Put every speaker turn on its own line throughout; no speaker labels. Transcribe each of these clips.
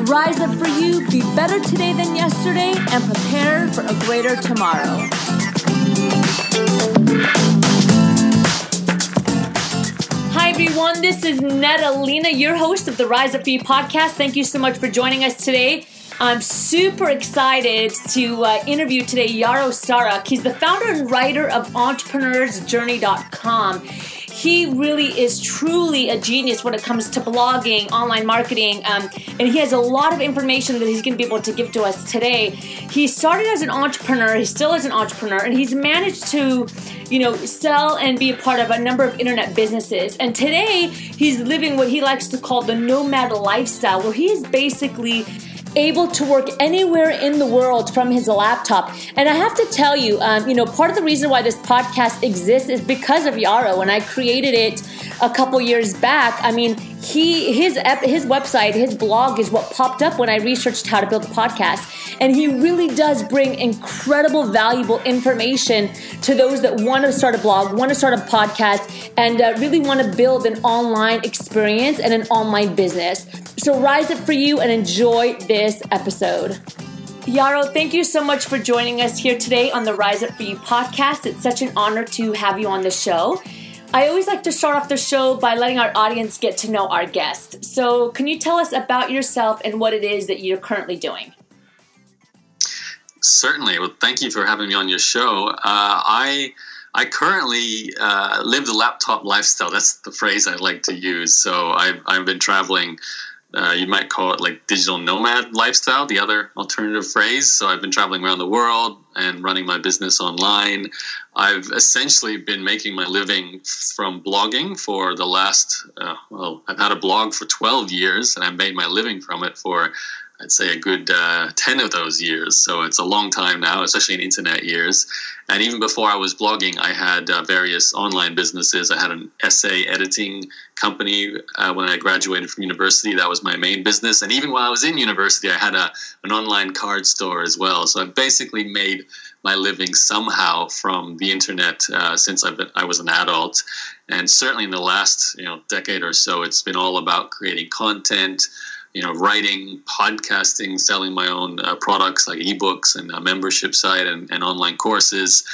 Rise up for you, be better today than yesterday, and prepare for a greater tomorrow. Hi, everyone. This is Natalina, your host of the Rise Up For You podcast. Thank you so much for joining us today. I'm super excited to uh, interview today Yaro Starak. He's the founder and writer of Entrepreneur'sJourney.com he really is truly a genius when it comes to blogging, online marketing, um, and he has a lot of information that he's going to be able to give to us today. He started as an entrepreneur, he still is an entrepreneur, and he's managed to, you know, sell and be a part of a number of internet businesses. And today, he's living what he likes to call the nomad lifestyle, where he is basically able to work anywhere in the world from his laptop. And I have to tell you, um, you know, part of the reason why this podcast exists is because of Yaro. When I created it a couple years back, I mean, he his his website, his blog is what popped up when I researched how to build a podcast, and he really does bring incredible, valuable information to those that want to start a blog, want to start a podcast, and uh, really want to build an online experience and an online business. So rise up for you and enjoy this episode. Yaro, thank you so much for joining us here today on the Rise Up For You podcast. It's such an honor to have you on the show. I always like to start off the show by letting our audience get to know our guest. So, can you tell us about yourself and what it is that you're currently doing?
Certainly. Well, thank you for having me on your show. Uh, I I currently uh, live the laptop lifestyle. That's the phrase I like to use. So I've I've been traveling uh, you might call it like digital nomad lifestyle, the other alternative phrase. So I've been traveling around the world and running my business online. I've essentially been making my living from blogging for the last, uh, well, I've had a blog for 12 years and I've made my living from it for I'd say a good uh, 10 of those years. So it's a long time now, especially in internet years. And even before I was blogging, I had uh, various online businesses. I had an essay editing company uh, when I graduated from university. That was my main business. And even while I was in university, I had a, an online card store as well. So I basically made my living somehow from the internet uh, since I've been, I was an adult. And certainly in the last you know decade or so, it's been all about creating content you know, writing, podcasting, selling my own uh, products like ebooks and a membership site and, and online courses,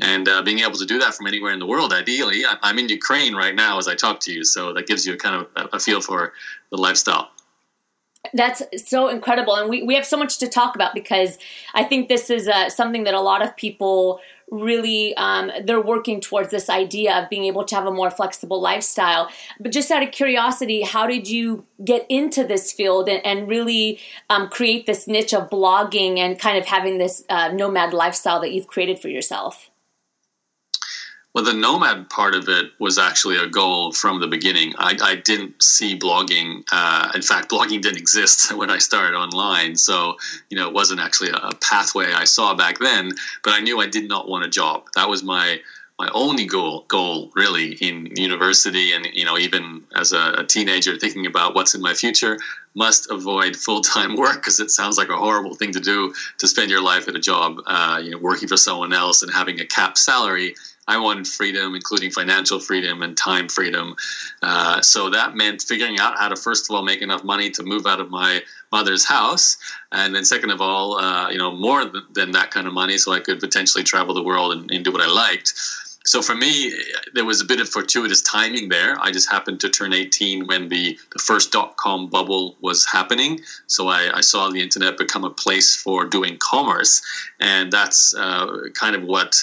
and uh, being able to do that from anywhere in the world. Ideally, I'm in Ukraine right now as I talk to you, so that gives you a kind of a feel for the lifestyle.
That's so incredible, and we, we have so much to talk about because I think this is uh, something that a lot of people really um, they're working towards this idea of being able to have a more flexible lifestyle. But just out of curiosity how did you get into this field and, and really um, create this niche of blogging and kind of having this uh, nomad lifestyle that you've created for yourself
well, the nomad part of it was actually a goal from the beginning. I, I didn't see blogging. Uh, in fact, blogging didn't exist when I started online. So, you know, it wasn't actually a, pathway I saw back then. But I knew I did not want a job. That was my my only goal goal really in university and you know even as a, a teenager thinking about what's in my future must avoid full-time work because it sounds like a horrible thing to do to spend your life at a job uh, you know working for someone else and having a cap salary I wanted freedom, including financial freedom and time freedom. Uh, so that meant figuring out how to, first of all, make enough money to move out of my mother's house, and then second of all, uh, you know, more than that kind of money, so I could potentially travel the world and, and do what I liked. So for me, there was a bit of fortuitous timing there. I just happened to turn 18 when the, the first dot com bubble was happening. So I, I saw the internet become a place for doing commerce. And that's uh, kind of what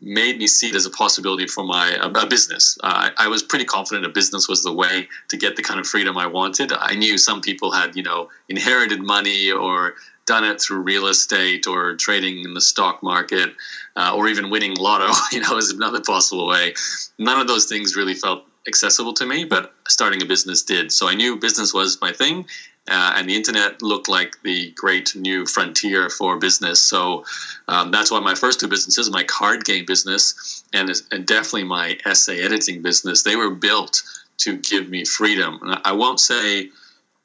made me see it as a possibility for my a business. Uh, I was pretty confident a business was the way to get the kind of freedom I wanted. I knew some people had you know inherited money or done it through real estate or trading in the stock market uh, or even winning lotto. You know, is another possible way. None of those things really felt accessible to me, but starting a business did. So I knew business was my thing. Uh, and the internet looked like the great new frontier for business. So um, that's why my first two businesses, my card game business and, and definitely my essay editing business, they were built to give me freedom. And I won't say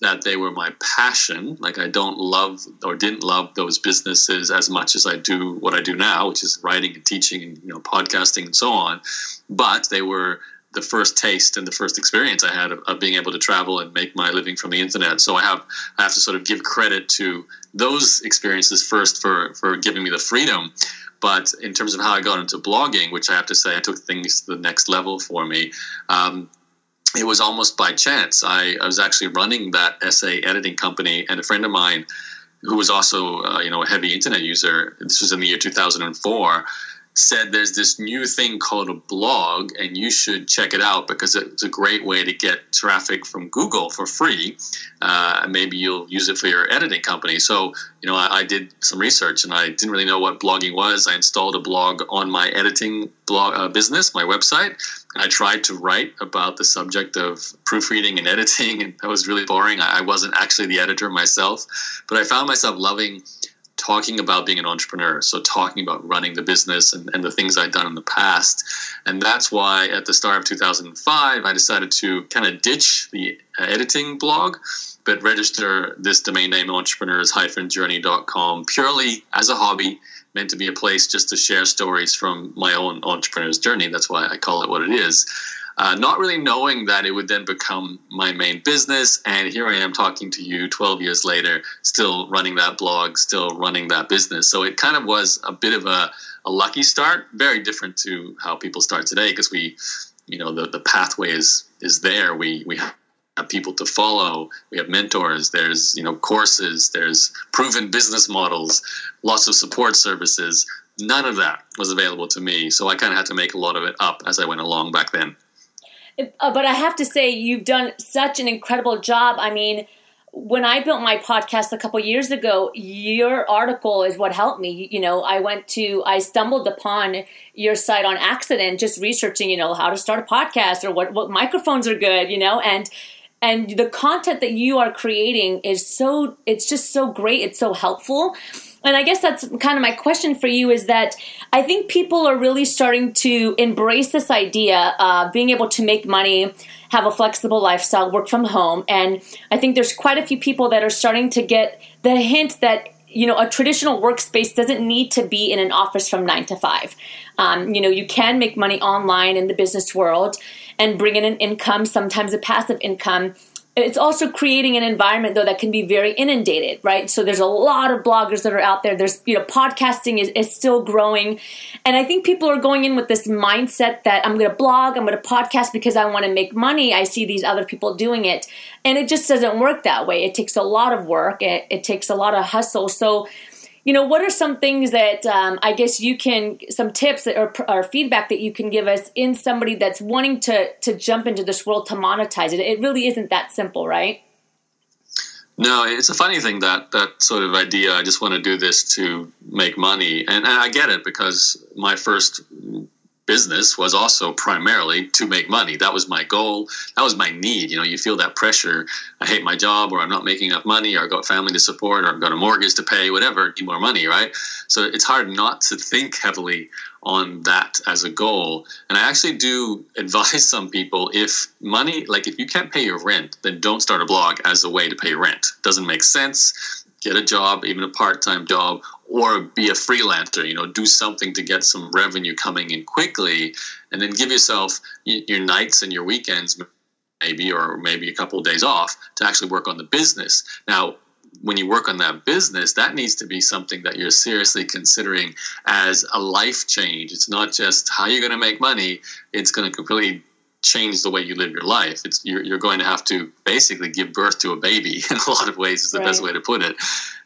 that they were my passion. Like I don't love or didn't love those businesses as much as I do what I do now, which is writing and teaching and you know podcasting and so on. But they were the first taste and the first experience I had of, of, being able to travel and make my living from the internet. So I have I have to sort of give credit to those experiences first for for giving me the freedom. But in terms of how I got into blogging, which I have to say I took things to the next level for me. Um, it was almost by chance. I, I was actually running that essay editing company, and a friend of mine who was also uh, you know a heavy internet user. This was in the year 2004 said there's this new thing called a blog and you should check it out because it's a great way to get traffic from google for free uh, maybe you'll use it for your editing company. So you know I, I, did some research and i didn't really know what blogging was. I installed a blog on my editing blog uh, business my website. I tried to write about the subject of proofreading and editing, and that was really boring. I wasn't actually the editor myself, but I found myself loving talking about being an entrepreneur. So, talking about running the business and, and the things I'd done in the past. And that's why at the start of 2005, I decided to kind of ditch the uh, editing blog, but register this domain name entrepreneurs-journey.com purely as a hobby, meant to be a place just to share stories from my own entrepreneur's journey. That's why I call it what it is uh, not really knowing that it would then become my main business. And here I am talking to you 12 years later, still running that blog, still running that business. So it kind of was a bit of a, a lucky start, very different to how people start today because we, you know, the, the pathway is, is there. We, we have people to follow. We have mentors. There's you know courses. There's proven business models. Lots of support services. None of that was available to me, so I kind of had to make a lot of it up as I went along back then.
Uh, but I have to say, you've done such an incredible job. I mean, when I built my podcast a couple years ago, your article is what helped me. You know, I went to, I stumbled upon your site on accident, just researching, you know, how to start a podcast or what, what microphones are good, you know, and, and the content that you are creating is so, it's just so great. It's so helpful and I guess that's kind of my question for you is that I think people are really starting to embrace this idea of being able to make money, have a flexible lifestyle, work from home. And I think there's quite a few people that are starting to get the hint that you know a traditional workspace doesn't need to be in an office from nine to five um, you know you can make money online in the business world and bring in an income sometimes a passive income it's also creating an environment though that can be very inundated right? So there's a lot of bloggers that are out there. There's you know podcasting is, is still growing. And i think people are going in with this mindset that i'm going to blog i'm going to podcast because i want to make money. I see these other people doing it. And it just doesn't work that way. It takes a lot of work. It, it takes a lot of hustle. So you know, what are some things that um, I guess you can, some tips or, or, feedback that you can give us in somebody that's wanting to to jump into this world to monetize it? It really isn't that simple, right?
No, it's a funny thing that that sort of idea. I just want to do this to make money, and, and I get it because my first business was also primarily to make money. That was my goal. That was my need. You know, you feel that pressure. I hate my job, or I'm not making enough money, or I've got family to support, or I've got a mortgage to pay, whatever, need more money, right? So it's hard not to think heavily on that as a goal. And I actually do advise some people if money, like if you can't pay your rent, then don't start a blog as a way to pay rent. Doesn't make sense get a job, even a part time job, or be a freelancer. You know, do something to get some revenue coming in quickly, and then give yourself your nights and your weekends, maybe, or maybe a couple of days off to actually work on the business. Now, when you work on that business, that needs to be something that you're seriously considering as a life change. It's not just how you're going to make money, it's going to completely change the way you live your life. It's you're, you're going to have to basically give birth to a baby in a lot of ways is the right. best way to put it.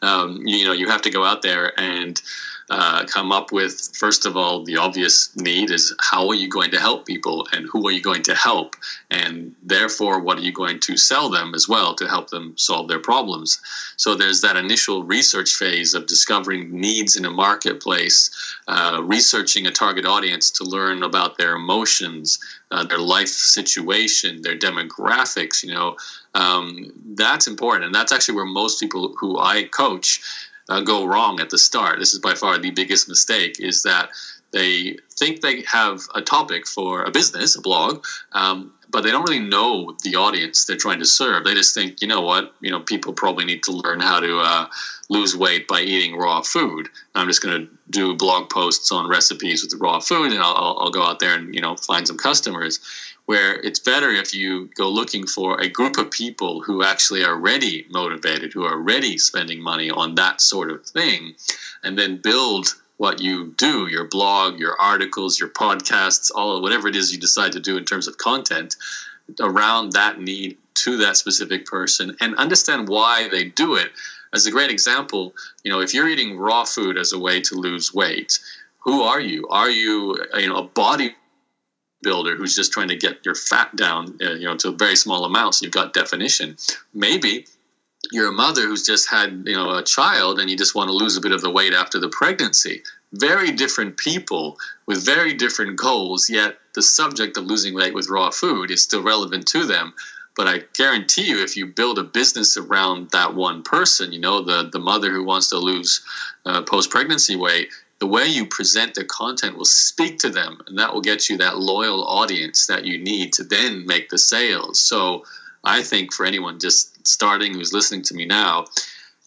Um, you, you, know, you have to go out there and uh, come up with, first of all, the obvious need is how are you going to help people and who are you going to help? And therefore, what are you going to sell them as well to help them solve their problems? So there's that initial research phase of discovering needs in a marketplace, uh, researching a target audience to learn about their emotions, uh, their life situation, their demographics, you know, um, that's important. And that's actually where most people who I coach uh, go wrong at the start. This is by far the biggest mistake is that they think they have a topic for a business, a blog, um, but they don't really know the audience they're trying to serve. They just think, you know what, you know, people probably need to learn how to uh, lose weight by eating raw food. I'm just going to do blog posts on recipes with raw food, and I'll, I'll go out there and you know find some customers. Where it's better if you go looking for a group of people who actually are already motivated, who are already spending money on that sort of thing, and then build what you do your blog your articles your podcasts all whatever it is you decide to do in terms of content around that need to that specific person and understand why they do it. As a great example you know if you're eating raw food as a way to lose weight who are you? Are you you know a body builder who's just trying to get your fat down uh, you know to very small amount so you've got definition. Maybe you're a mother who's just had you know a child and you just want to lose a bit of the weight after the pregnancy. Very different people with very different goals yet the subject of losing weight with raw food is still relevant to them. But i guarantee you if you build a business around that one person you know the the mother who wants to lose uh, post pregnancy weight the way you present the content will speak to them and that will get you that loyal audience that you need to then make the sales. So I think for anyone just starting who's listening to me now,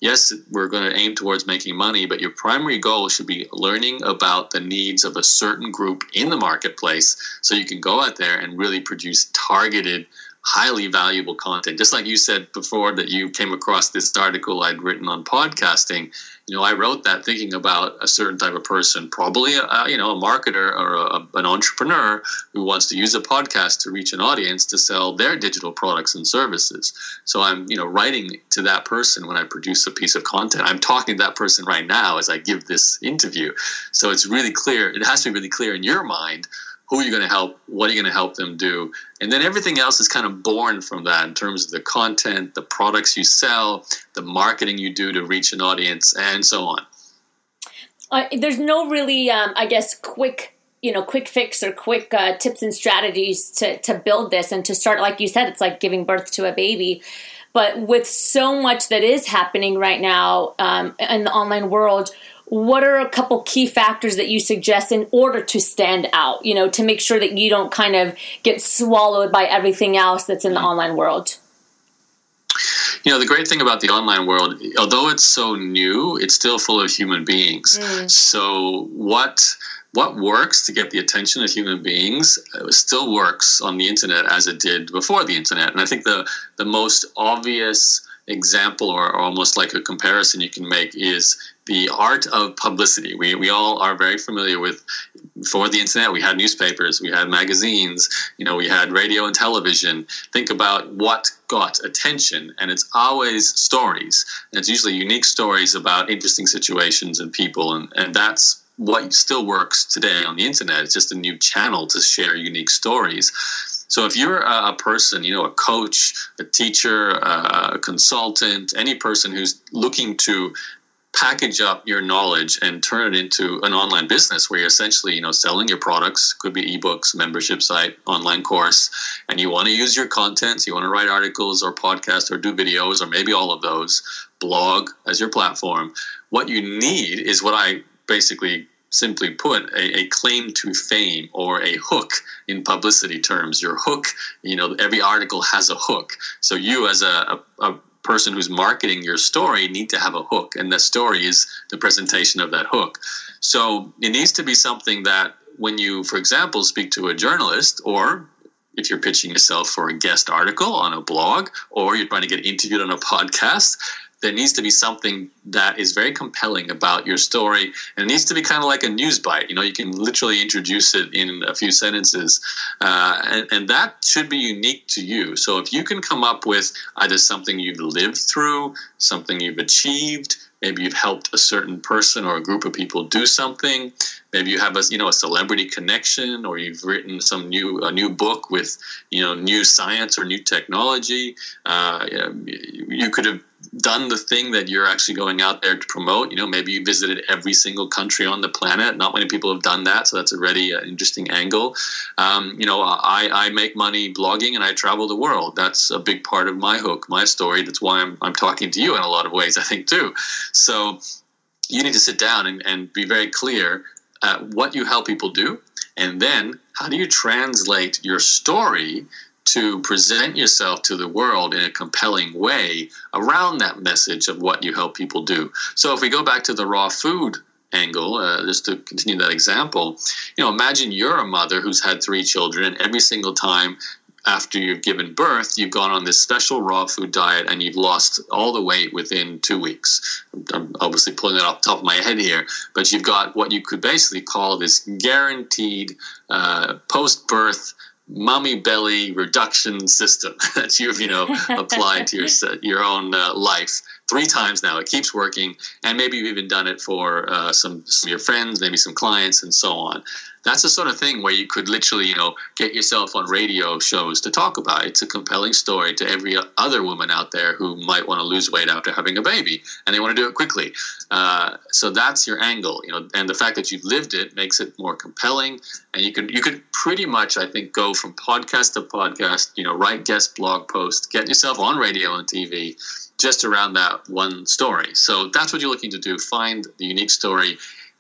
yes, we're going to aim towards making money, but your primary goal should be learning about the needs of a certain group in the marketplace so you can go out there and really produce targeted highly valuable content. Just like you said before that you came across this article I'd written on podcasting, you know, I wrote that thinking about a certain type of person, probably a, you know a marketer or a, an entrepreneur who wants to use a podcast to reach an audience to sell their digital products and services. So I'm you know writing to that person when I produce a piece of content. I'm talking to that person right now as I give this interview. So it's really clear. It has to be really clear in your mind who are you going to help? What are you going to help them do? And then everything else is kind of born from that in terms of the content the products you sell the marketing you do to reach an audience and so on.
Uh, there's no really um, i guess quick you know quick fix or quick uh, tips and strategies to, to build this and to start like you said it's like giving birth to a baby. But with so much that is happening right now um, in the online world what are a couple key factors that you suggest in order to stand out, you know, to make sure that you don't kind of get swallowed by everything else that's in the online world?
You know, the great thing about the online world, although it's so new, it's still full of human beings. Mm. So, what what works to get the attention of human beings uh, still works on the internet as it did before the internet. And I think the the most obvious example or, or almost like a comparison you can make is the art of publicity. We, we all are very familiar with, for the internet, we had newspapers, we had magazines, you know, we had radio and television. Think about what got attention, and it's always stories. And it's usually unique stories about interesting situations and people, and, and that's what still works today on the internet. It's just a new channel to share unique stories. So if you're a person, you know, a coach, a teacher, a consultant, any person who's looking to package up your knowledge and turn it into an online business where you're essentially you know selling your products. Could be ebooks membership site online course and you want to use your contents. You want to write articles or podcasts or do videos or maybe all of those. Blog as your platform. What you need is what i basically simply put a, a claim to fame or a hook in publicity terms. Your hook you know every article has a hook. So you as a, a, a person who's marketing your story need to have a hook, and the story is the presentation of that hook. So it needs to be something that when you, for example, speak to a journalist or if you're pitching yourself for a guest article on a blog or you're trying to get interviewed on a podcast, there needs to be something that is very compelling about your story, and it needs to be kind of like a news bite. You know, you can literally introduce it in a few sentences, uh, and, and that should be unique to you. So if you can come up with either something you've lived through, something you've achieved, maybe you've helped a certain person or a group of people do something maybe you have a you know a celebrity connection or you've written some new a new book with you know new science or new technology uh, you could have done the thing that you're actually going out there to promote. You know maybe you visited every single country on the planet. Not many people have done that so that's already an interesting angle. Um, you know I, I make money blogging and i travel the world. That's a big part of my hook my story. That's why i'm, I'm talking to you in a lot of ways i think too. So you need to sit down and, and be very clear at what you help people do, and then how do you translate your story to present yourself to the world in a compelling way around that message of what you help people do. So if we go back to the raw food angle, uh, just to continue that example, you know, imagine you're a mother who's had three children, and every single time after you've given birth, you've gone on this special raw food diet and you've lost all the weight within two weeks. I'm obviously pulling it off the top of my head here, but you've got what you could basically call this guaranteed uh, post birth mummy belly reduction system that you've you know applied to your your own uh, life three times now. It keeps working, and maybe you've even done it for uh, some some of your friends, maybe some clients, and so on that's the sort of thing where you could literally, you know, get yourself on radio shows to talk about. It's a compelling story to every other woman out there who might want to lose weight after having a baby, and they want to do it quickly. Uh, so that's your angle, you know, and the fact that you've lived it makes it more compelling. And you could you could pretty much, I think, go from podcast to podcast, you know, write guest blog posts, get yourself on radio and TV just around that one story. So that's what you're looking to do. Find the unique story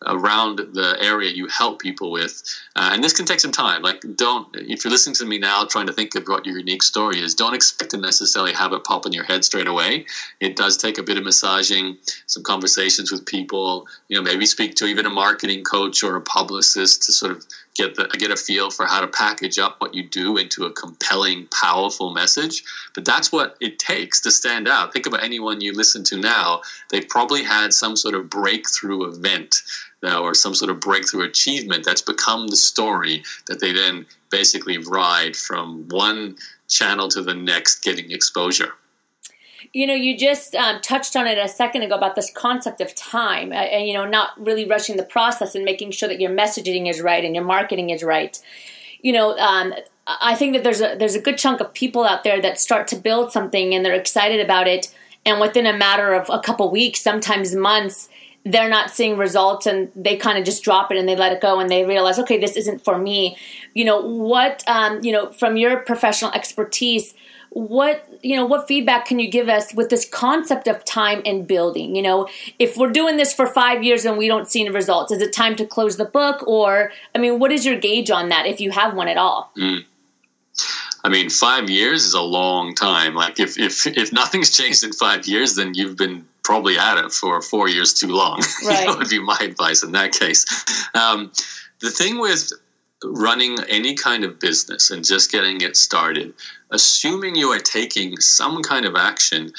around the area you help people with. Uh, and this can take some time. Like, don't, if you're listening to me now trying to think of what your unique story is, don't expect to necessarily have it pop in your head straight away. It does take a bit of massaging, some conversations with people, you know, maybe speak to even a marketing coach or a publicist to sort of get the, get a feel for how to package up what you do into a compelling, powerful message. But that's what it takes to stand out. Think about anyone you listen to now. They've probably had some sort of breakthrough event uh, or some sort of breakthrough achievement that's become the story that they then basically ride from one channel to the next, getting exposure
you know, you just um, touched on it a second ago about this concept of time, uh, and you know, not really rushing the process and making sure that your messaging is right and your marketing is right. You know, um, I think that there's a there's a good chunk of people out there that start to build something and they're excited about it, and within a matter of a couple weeks, sometimes months, they're not seeing results and they kind of just drop it and they let it go and they realize, okay, this isn't for me. You know, what um, you know from your professional expertise what you know what feedback can you give us with this concept of time and building you know if we're doing this for five years and we don't see any results is it time to close the book or i mean what is your gauge on that if you have one at all mm.
I mean, five years is a long time. Like, if, if if nothing's changed in five years, then you've been probably at it for four years too long. Right. would be my advice in that case. Um, the thing with running any kind of business and just getting it started, assuming you are taking some kind of action,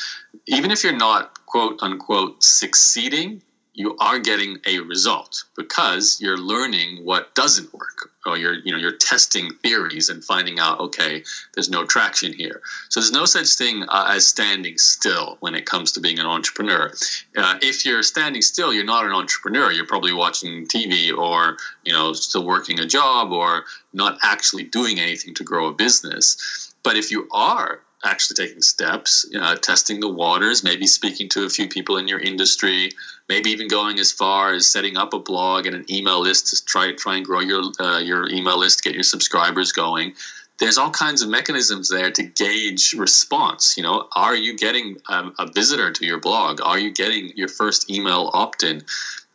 even if you're not quote unquote succeeding, you are getting a result because you're learning what doesn't work or you're you know you're testing theories and finding out okay there's no traction here. So there's no such thing uh, as standing still when it comes to being an entrepreneur. Uh, if you're standing still you're not an entrepreneur. You're probably watching tv or you know still working a job or not actually doing anything to grow a business. But if you are actually taking steps, uh, testing the waters, maybe speaking to a few people in your industry, maybe even going as far as setting up a blog and an email list to try try and grow your uh, your email list, get your subscribers going. There's all kinds of mechanisms there to gauge response. You know, are you getting um, a visitor to your blog? Are you getting your first email opt-in?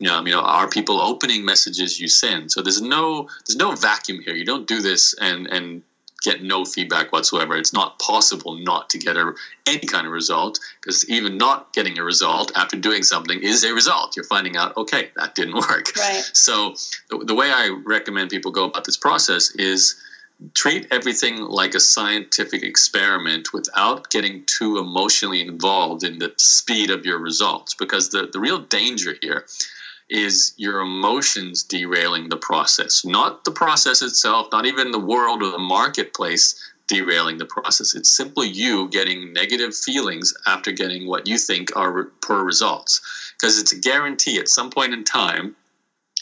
Know, you know, are people opening messages you send? So there's no there's no vacuum here. You don't do this and and get no feedback whatsoever. It's not possible not to get a, any kind of result because even not getting a result after doing something is a result. You're finding out, okay, that didn't work.
Right.
So the, the way I recommend people go about this process is treat everything like a scientific experiment without getting too emotionally involved in the speed of your results because the, the real danger here is your emotions derailing the process. Not the process itself not even the world or the marketplace derailing the process. It's simply you getting negative feelings after getting what you think are poor results. Because it's a guarantee at some point in time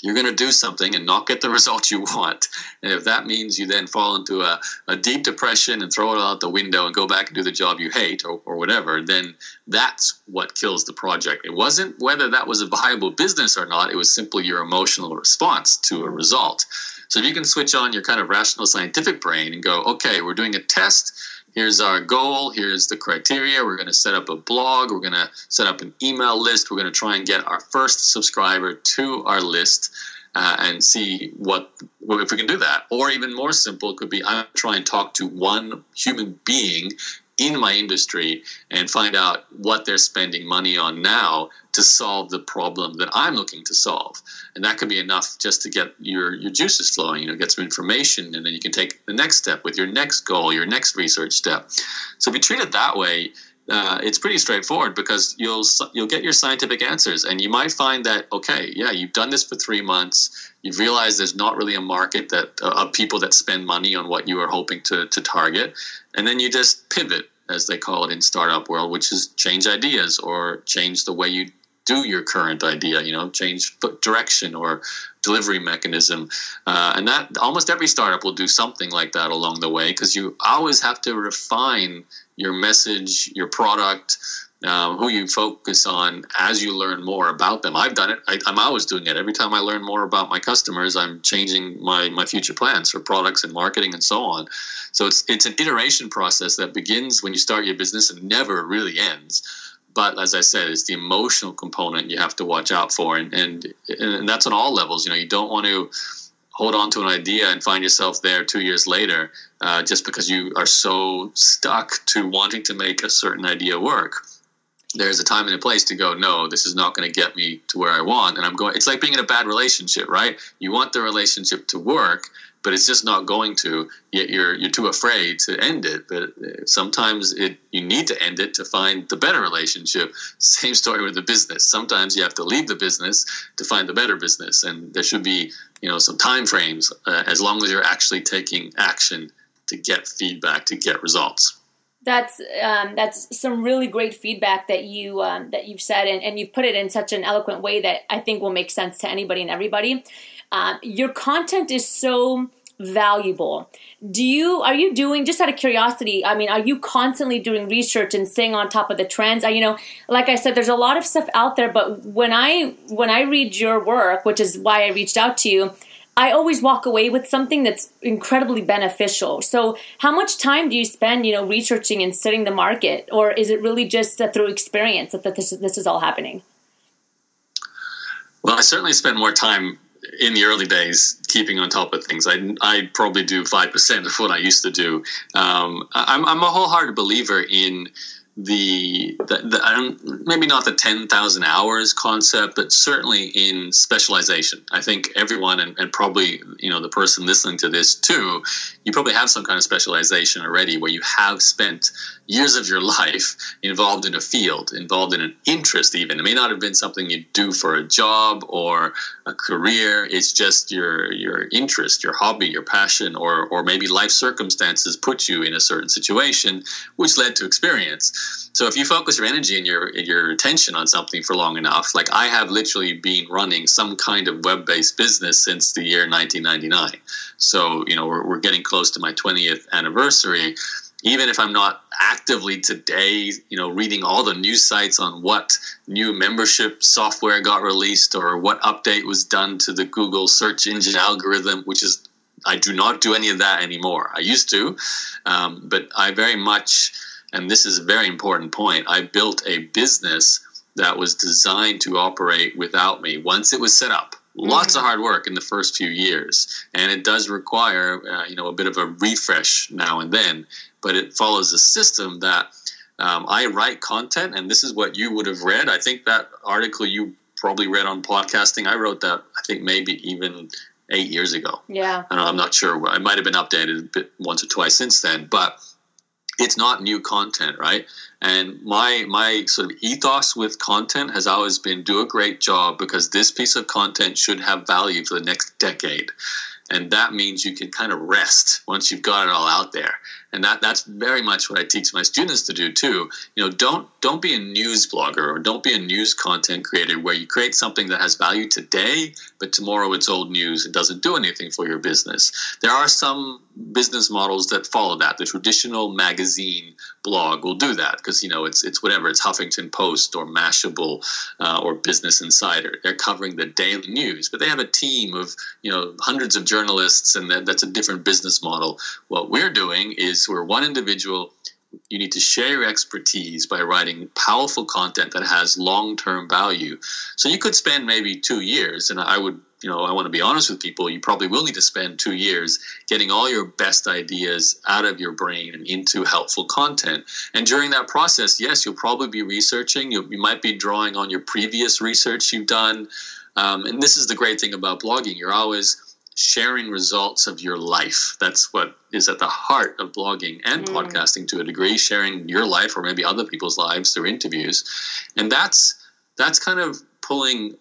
you're going to do something and not get the result you want. And if that means you then fall into a, a deep depression and throw it out the window and go back and do the job you hate or, or whatever, then that's what kills the project. It wasn't whether that was a viable business or not, it was simply your emotional response to a result. So if you can switch on your kind of rational scientific brain and go, okay, we're doing a test here's our goal, here's the criteria. We're going to set up a blog, we're going to set up an email list, we're going to try and get our first subscriber to our list. Uh, and see what if we can do that. Or even more simple, it could be I'm trying to talk to one human being in my industry and find out what they're spending money on now to solve the problem that I'm looking to solve. And that can be enough just to get your, your juices flowing, you know, get some information, and then you can take the next step with your next goal, your next research step. So if you treat it that way, uh, it's pretty straightforward because you'll you'll get your scientific answers, and you might find that okay, yeah, you've done this for three months. You've realized there's not really a market that uh, of people that spend money on what you are hoping to to target, and then you just pivot, as they call it in startup world, which is change ideas or change the way you do your current idea. You know, change direction or delivery mechanism, uh, and that almost every startup will do something like that along the way because you always have to refine your message, your product, um, who you focus on as you learn more about them. I've done it. I, am always doing it. Every time I learn more about my customers, I'm changing my, my future plans for products and marketing and so on. So it's it's an iteration process that begins when you start your business and never really ends. But as I said, it's the emotional component you have to watch out for, and and, and that's on all levels. You know, you don't want to hold on to an idea and find yourself there two years later uh, just because you are so stuck to wanting to make a certain idea work there's a time and a place to go no this is not going to get me to where i want and i'm going it's like being in a bad relationship right you want the relationship to work but it's just not going to. Yet you're you're too afraid to end it. But uh, sometimes it you need to end it to find the better relationship. Same story with the business. Sometimes you have to leave the business to find the better business, and there should be you know some time frames uh, as long as you're actually taking action to get feedback to get results.
That's um, that's some really great feedback that you um, that you've said, and, and you've put it in such an eloquent way that I think will make sense to anybody and everybody. Um, your content is so valuable. Do you are you doing just out of curiosity? I mean, are you constantly doing research and staying on top of the trends? I, you know, like I said, there's a lot of stuff out there, but when I when I read your work, which is why I reached out to you, I always walk away with something that's incredibly beneficial. So, how much time do you spend, you know, researching and studying the market, or is it really just through experience that this this is all happening?
Well, I certainly spend more time in the early days, keeping on top of things. I I probably do five percent of what I used to do. Um, I'm I'm a wholehearted believer in the, the, the maybe not the 10,000 hours concept, but certainly in specialization. I think everyone, and, and, probably you know the person listening to this too, you probably have some kind of specialization already where you have spent years of your life involved in a field, involved in an interest. Even it may not have been something you do for a job or a career. It's just your your interest, your hobby, your passion, or or maybe life circumstances put you in a certain situation, which led to experience. So if you focus your energy and your your attention on something for long enough, like I have literally been running some kind of web-based business since the year 1999. So you know we're, we're getting close to my 20th anniversary. Even if I'm not actively today, you know, reading all the news sites on what new membership software got released or what update was done to the Google search engine algorithm, which is I do not do any of that anymore. I used to, um, but I very much and this is a very important point, I built a business that was designed to operate without me once it was set up. Mm-hmm. Lots of hard work in the first few years, and it does require uh, you know a bit of a refresh now and then. But it follows a system that um, I write content, and this is what you would have read. I think that article you probably read on podcasting. I wrote that I think maybe even eight years ago.
Yeah,
I'm not sure. It might have been updated a bit once or twice since then, but it's not new content, right? And my my sort of ethos with content has always been do a great job because this piece of content should have value for the next decade. And that means you can kind of rest once you've got it all out there and that that's very much what I teach my students to do too. You know, don't don't be a news blogger or don't be a news content creator where you create something that has value today, but tomorrow it's old news and doesn't do anything for your business. There are some business models that follow that. The traditional magazine blog will do that because you know it's it's whatever it's Huffington Post or Mashable uh, or Business Insider. They're covering the daily news, but they have a team of you know hundreds of journalists, and that, that's a different business model. What we're doing is where one individual you need to share your expertise by writing powerful content that has long-term value. So you could spend maybe two years and i would you know i want to be honest with people you probably will need to spend two years getting all your best ideas out of your brain and into helpful content. And during that process yes you'll probably be researching you, you might be drawing on your previous research you've done. Um, and this is the great thing about blogging you're always sharing results of your life. That's what is at the heart of blogging and mm. podcasting to a degree, sharing your life or maybe other people's lives through interviews. And that's that's kind of pulling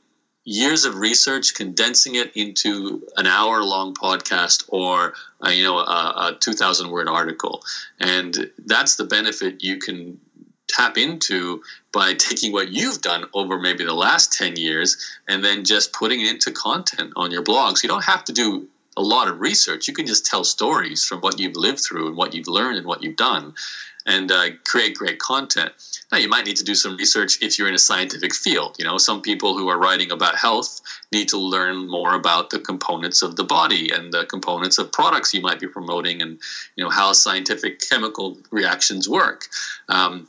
years of research, condensing it into an hour long podcast or uh, you know a, a 2000 word article. And that's the benefit you can tap into by taking what you've done over maybe the last 10 years and then just putting it into content on your blog. So You don't have to do a lot of research. You can just tell stories from what you've lived through and what you've learned and what you've done and uh, create great content. Now, you might need to do some research if you're in a scientific field. You know, some people who are writing about health need to learn more about the components of the body and the components of products you might be promoting and, you know, how scientific chemical reactions work. Um,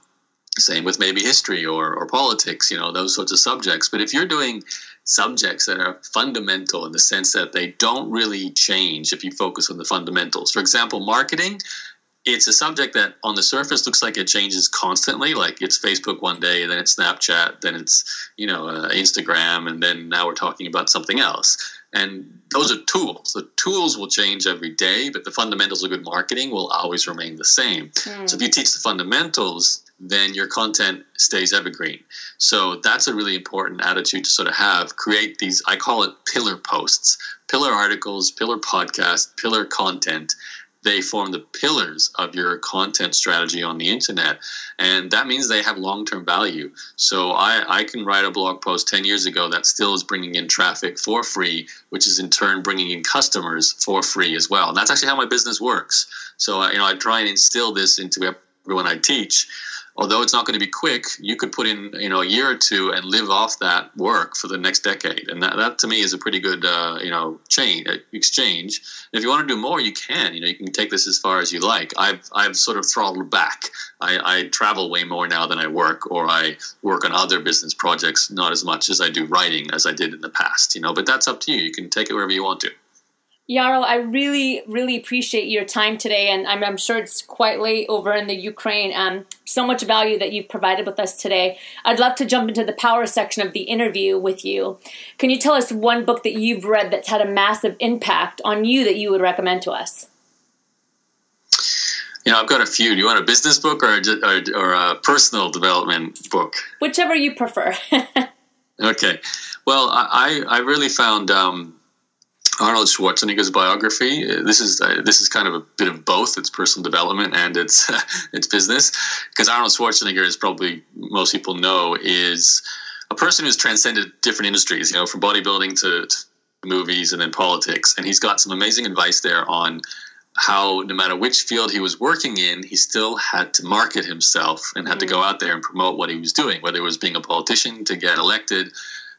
same with maybe history or, or politics, you know, those sorts of subjects. But if you're doing subjects that are fundamental in the sense that they don't really change if you focus on the fundamentals, for example, marketing, it's a subject that on the surface looks like it changes constantly. Like it's Facebook one day, then it's Snapchat, then it's, you know, uh, Instagram, and then now we're talking about something else. And those are tools. The tools will change every day, but the fundamentals of good marketing will always remain the same. Mm. So if you teach the fundamentals, then your content stays evergreen. So that's a really important attitude to sort of have. Create these, I call it pillar posts, pillar articles, pillar podcast, pillar content. They form the pillars of your content strategy on the internet. And that means they have long term value. So I, I can write a blog post 10 years ago that still is bringing in traffic for free, which is in turn bringing in customers for free as well. And that's actually how my business works. So, uh, you know, I try and instill this into everyone I teach although it's not going to be quick, you could put in you know a year or two and live off that work for the next decade, and that, that to me is a pretty good uh, you know chain uh, exchange. And if you want to do more, you can. You know, you can take this as far as you like. I've I've sort of throttled back. I, I travel way more now than I work, or I work on other business projects not as much as I do writing as I did in the past. You know, but that's up to you. You can take it wherever you want to.
Yaro, I really, really appreciate your time today, and I'm, I'm, sure it's quite late over in the Ukraine. Um, so much value that you've provided with us today. I'd love to jump into the power section of the interview with you. Can you tell us one book that you've read that's had a massive impact on you that you would recommend to us?
You know, I've got a few. Do you want a business book or a, or, or a personal development book?
Whichever you prefer.
okay. Well, I, I really found. Um, Arnold Schwarzenegger's biography. This is uh, this is kind of a bit of both. It's personal development and it's uh, it's business. Because Arnold Schwarzenegger, is probably most people know, is a person who's transcended different industries. You know, from bodybuilding to, to movies and then politics. And he's got some amazing advice there on how no matter which field he was working in, he still had to market himself and had mm-hmm. to go out there and promote what he was doing, whether it was being a politician to get elected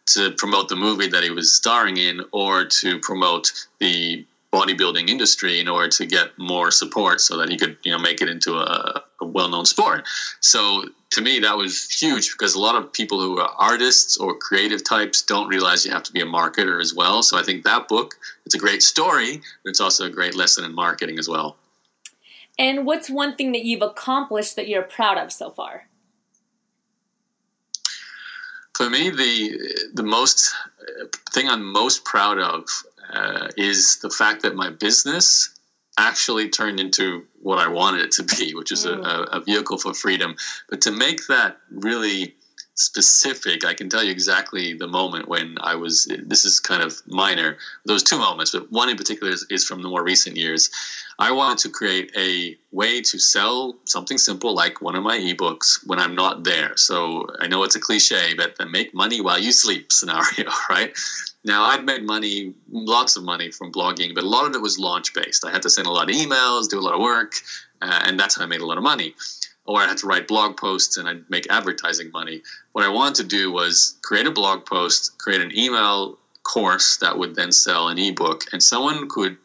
to promote the movie that he was starring in or to promote the bodybuilding industry in order to get more support so that he could you know make it into a, a, well-known sport. So to me that was huge because a lot of people who are artists or creative types don't realize you have to be a marketer as well. So i think that book it's a great story but it's also a great lesson in marketing as well.
And what's one thing that you've accomplished that you're proud of so far
For me, the the most thing I'm most proud of uh, is the fact that my business actually turned into what I wanted it to be, which is mm. a, a, vehicle for freedom. But to make that really specific, I can tell you exactly the moment when I was. This is kind of minor. Those two moments, but one in particular is, is from the more recent years. I wanted to create a way to sell something simple like one of my ebooks when I'm not there. So I know it's a cliche, but the make money while you sleep scenario, right? Now, I'd made money, lots of money from blogging, but a lot of it was launch based. I had to send a lot of emails, do a lot of work, uh, and that's how I made a lot of money. Or I had to write blog posts and I'd make advertising money. What I wanted to do was create a blog post, create an email course that would then sell an ebook, and someone could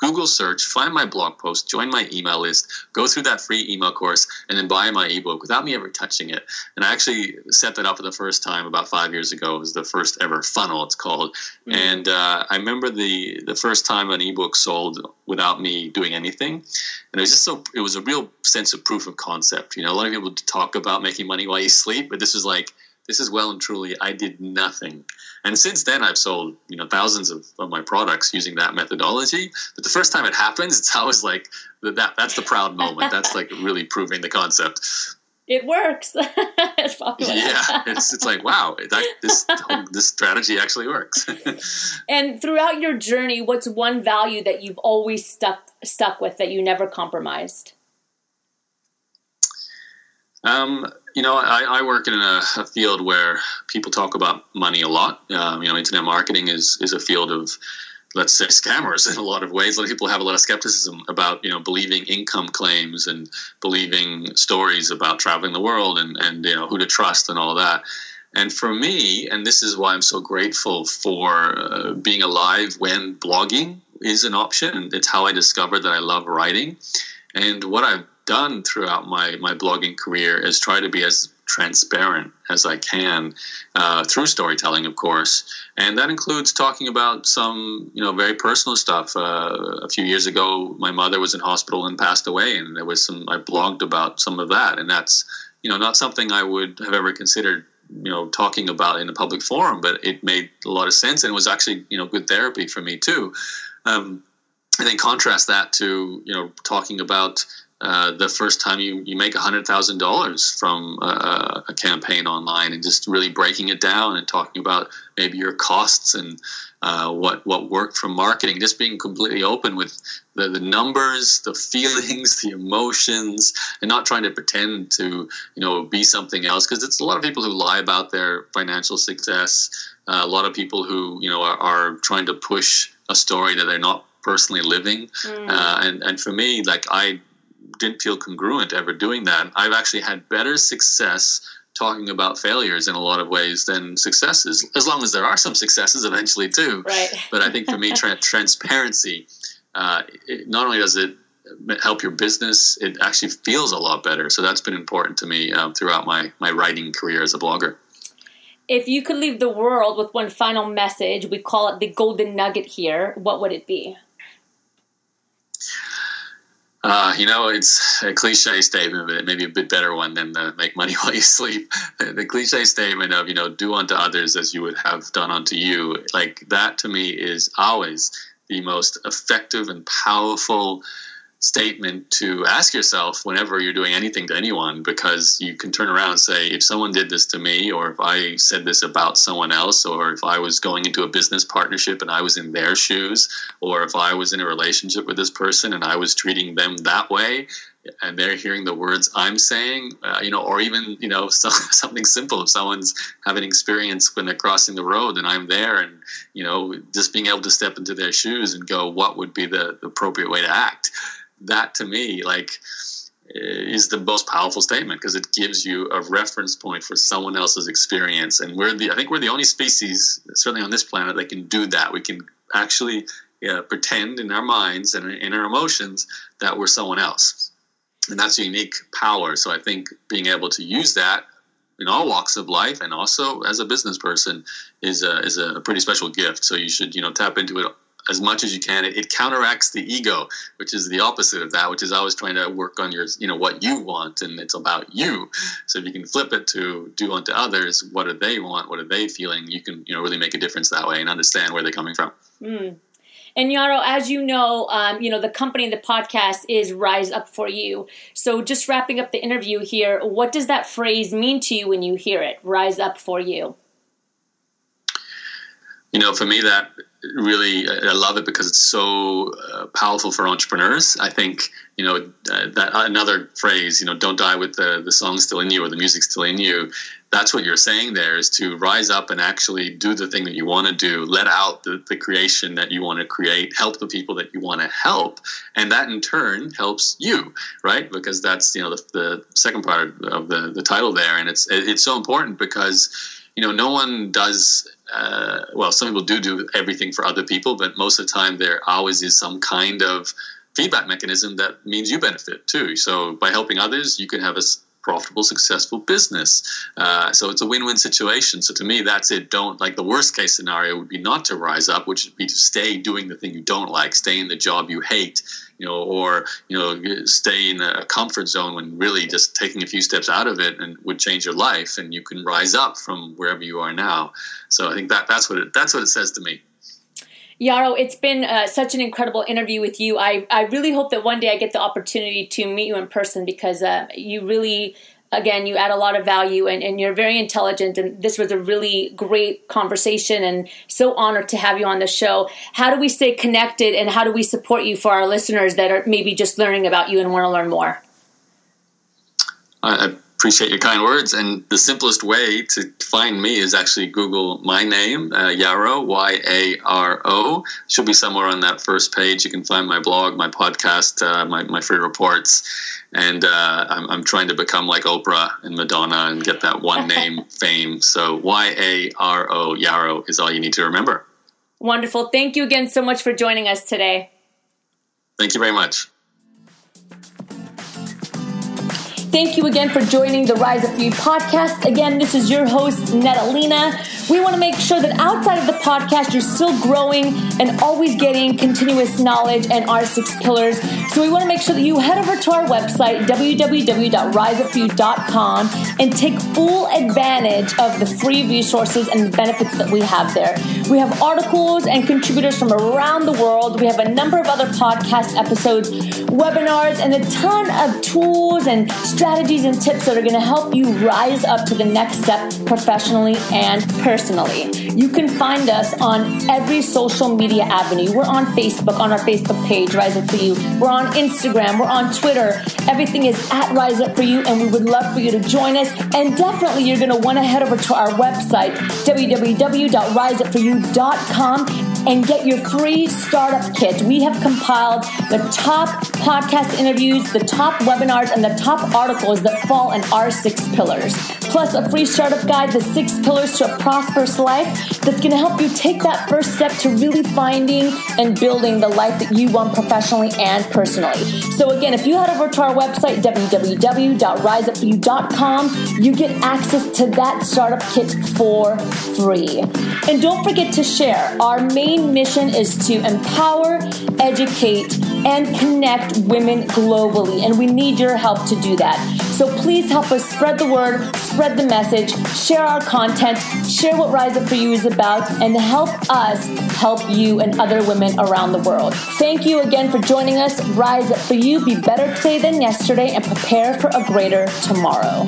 Google search, find my blog post, join my email list, go through that free email course, and then buy my ebook without me ever touching it. And I actually set that up for the first time about five years ago. It was the first ever funnel, it's called. Mm-hmm. And uh, I remember the the first time an ebook sold without me doing anything, and it was just so it was a real sense of proof of concept. You know, a lot of people talk about making money while you sleep, but this was like this is well and truly I did nothing. And since then, I've sold you know thousands of, of my products using that methodology. But the first time it happens, it's always like that. That's the proud moment. That's like really proving the concept.
It works. it's
yeah, it's, it's like wow, that, this this strategy actually works.
and throughout your journey, what's one value that you've always stuck stuck with that you never compromised?
Um, you know, I, I work in a, a, field where people talk about money a lot. Um, you know, internet marketing is is a field of let's say scammers in a lot of ways. A lot of people have a lot of skepticism about you know believing income claims and believing stories about traveling the world and and you know who to trust and all that. And for me, and this is why I'm so grateful for uh, being alive when blogging is an option. It's how I discovered that I love writing. And what I've done throughout my, my blogging career is try to be as transparent as I can uh, through storytelling, of course, and that includes talking about some you know very personal stuff. Uh, a few years ago, my mother was in hospital and passed away, and there was some I blogged about some of that, and that's you know not something I would have ever considered you know talking about in a public forum, but it made a lot of sense, and it was actually you know good therapy for me too. Um, and then contrast that to you know talking about uh, the first time you, you make $100,000 from a, a, campaign online and just really breaking it down and talking about maybe your costs and uh, what, what worked from marketing, just being completely open with the, the numbers, the feelings, the emotions, and not trying to pretend to, you know, be something else. Because it's a lot of people who lie about their financial success. Uh, a lot of people who, you know, are, are trying to push a story that they're not personally living. Mm. Uh, and, and for me, like I didn't feel congruent ever doing that. I've actually had better success talking about failures in a lot of ways than successes, as long as there are some successes eventually too.
Right.
but I think for me, tra- transparency, uh, it, not only does it help your business, it actually feels a lot better. So that's been important to me um, throughout my, my writing career as a blogger.
If you could leave the world with one final message, we call it the golden nugget here, what would it be?
Uh, you know, it's a cliche statement, but maybe a bit better one than the make money while you sleep. The cliche statement of, you know, do unto others as you would have done unto you, like that to me is always the most effective and powerful statement to ask yourself whenever you're doing anything to anyone because you can turn around and say if someone did this to me or if i said this about someone else or if i was going into a business partnership and i was in their shoes or if i was in a relationship with this person and i was treating them that way and they're hearing the words i'm saying uh, you know or even you know some, something simple. If someone's having experience when they're crossing the road and i'm there and you know just being able to step into their shoes and go what would be the appropriate way to act that to me, like, is the most powerful statement because it gives you a reference point for someone else's experience. And we're the, I think we're the only species, certainly on this planet, that can do that. We can actually pretend in our minds and in our emotions that we're someone else. And that's a unique power. So I think being able to use that in all walks of life and also as a business person is a, is a pretty special gift. So you should, you know, tap into it as much as you can. It, it, counteracts the ego, which is the opposite of that, which is always trying to work on your, you know, what you want, and it's about you. So if you can flip it to do unto others, what do they want? What are they feeling? You can, you know, really make a difference that way and understand where they're coming from.
Mm. And Yaro, as you know, um, you know the company and the podcast is Rise Up for You. So just wrapping up the interview here, what does that phrase mean to you when you hear it? Rise up for you.
You know, for me, that really I love it because it's so uh, powerful for entrepreneurs. I think you know uh, that another phrase, you know, don't die with the the song still in you or the music still in you. That's what you're saying there is to rise up and actually do the thing that you want to do, let out the, the creation that you want to create, help the people that you want to help, and that in turn helps you, right? Because that's you know the, the second part of the the title there, and it's it's so important because you know no one does uh, well, some people do do everything for other people, but most of the time there always is some kind of feedback mechanism that means you benefit too. So by helping others, you can have a profitable, successful business. Uh, so it's a win-win situation. So to me, that's it. Don't like the worst case scenario would be not to rise up, which would be to stay doing the thing you don't like, stay in the job you hate, you know, or you know, stay in a comfort zone when really just taking a few steps out of it and would change your life, and you can rise up from wherever you are now. So I think that that's what it that's what it says to me.
Yaro, it's been uh, such an incredible interview with you. I, I really hope that one day I get the opportunity to meet you in person because uh, you really, again, you add a lot of value and, and you're very intelligent. And this was a really great conversation and so honored to have you on the show. How do we stay connected and how do we support you for our listeners that are maybe just learning about you and want to learn more?
I, appreciate your kind words. And the simplest way to find me is actually Google my name, uh, Yaro, Y A R O. Should be somewhere on that first page. You can find my blog, my podcast, uh, my, my free reports. And uh, I'm, I'm trying to become like Oprah and Madonna and get that one name fame. So Y A R O, Yaro, is all you need to remember.
Wonderful. Thank you again so much for joining us today.
Thank you very much.
Thank you again for joining the Rise For You podcast. Again, this is your host, Netalina. We want to make sure that outside of the podcast, you're still growing and always getting continuous knowledge and our six pillars. So we want to make sure that you head over to our website, www.riseupforyou.com, and take full advantage of the free resources and the benefits that we have there. We have articles and contributors from around the world. We have a number of other podcast episodes, webinars, and a ton of tools and strategies and tips that are going to help you rise up to the next step professionally and personally. You can find us on every social media avenue. We're on Facebook, on our Facebook page, Rise Up For You. We're on Instagram. We're on Twitter. Everything is at Rise Up For You, and we would love for you to join us. And definitely, you're going to want to head over to our website, www.riseupforyou.com and get your free startup kit. We have compiled the top podcast interviews, the top webinars, and the top articles that fall in our six pillars. Plus, a free startup guide, The Six Pillars to a Prosperous Life, that's going to help you take that first step to really finding and building the life that you want professionally and personally. So, again, if you head over to our website, www.riseupforyou.com, you get access to that startup kit for free. And don't forget to share our main main mission is to empower, educate, and connect women globally. And we need your help to do that. So please help us spread the word, spread the message, share our content, share what Rise Up For You is about, and help us help you and other women around the world. Thank you again for joining us. Rise Up For You. Be better today than yesterday and prepare for a greater tomorrow.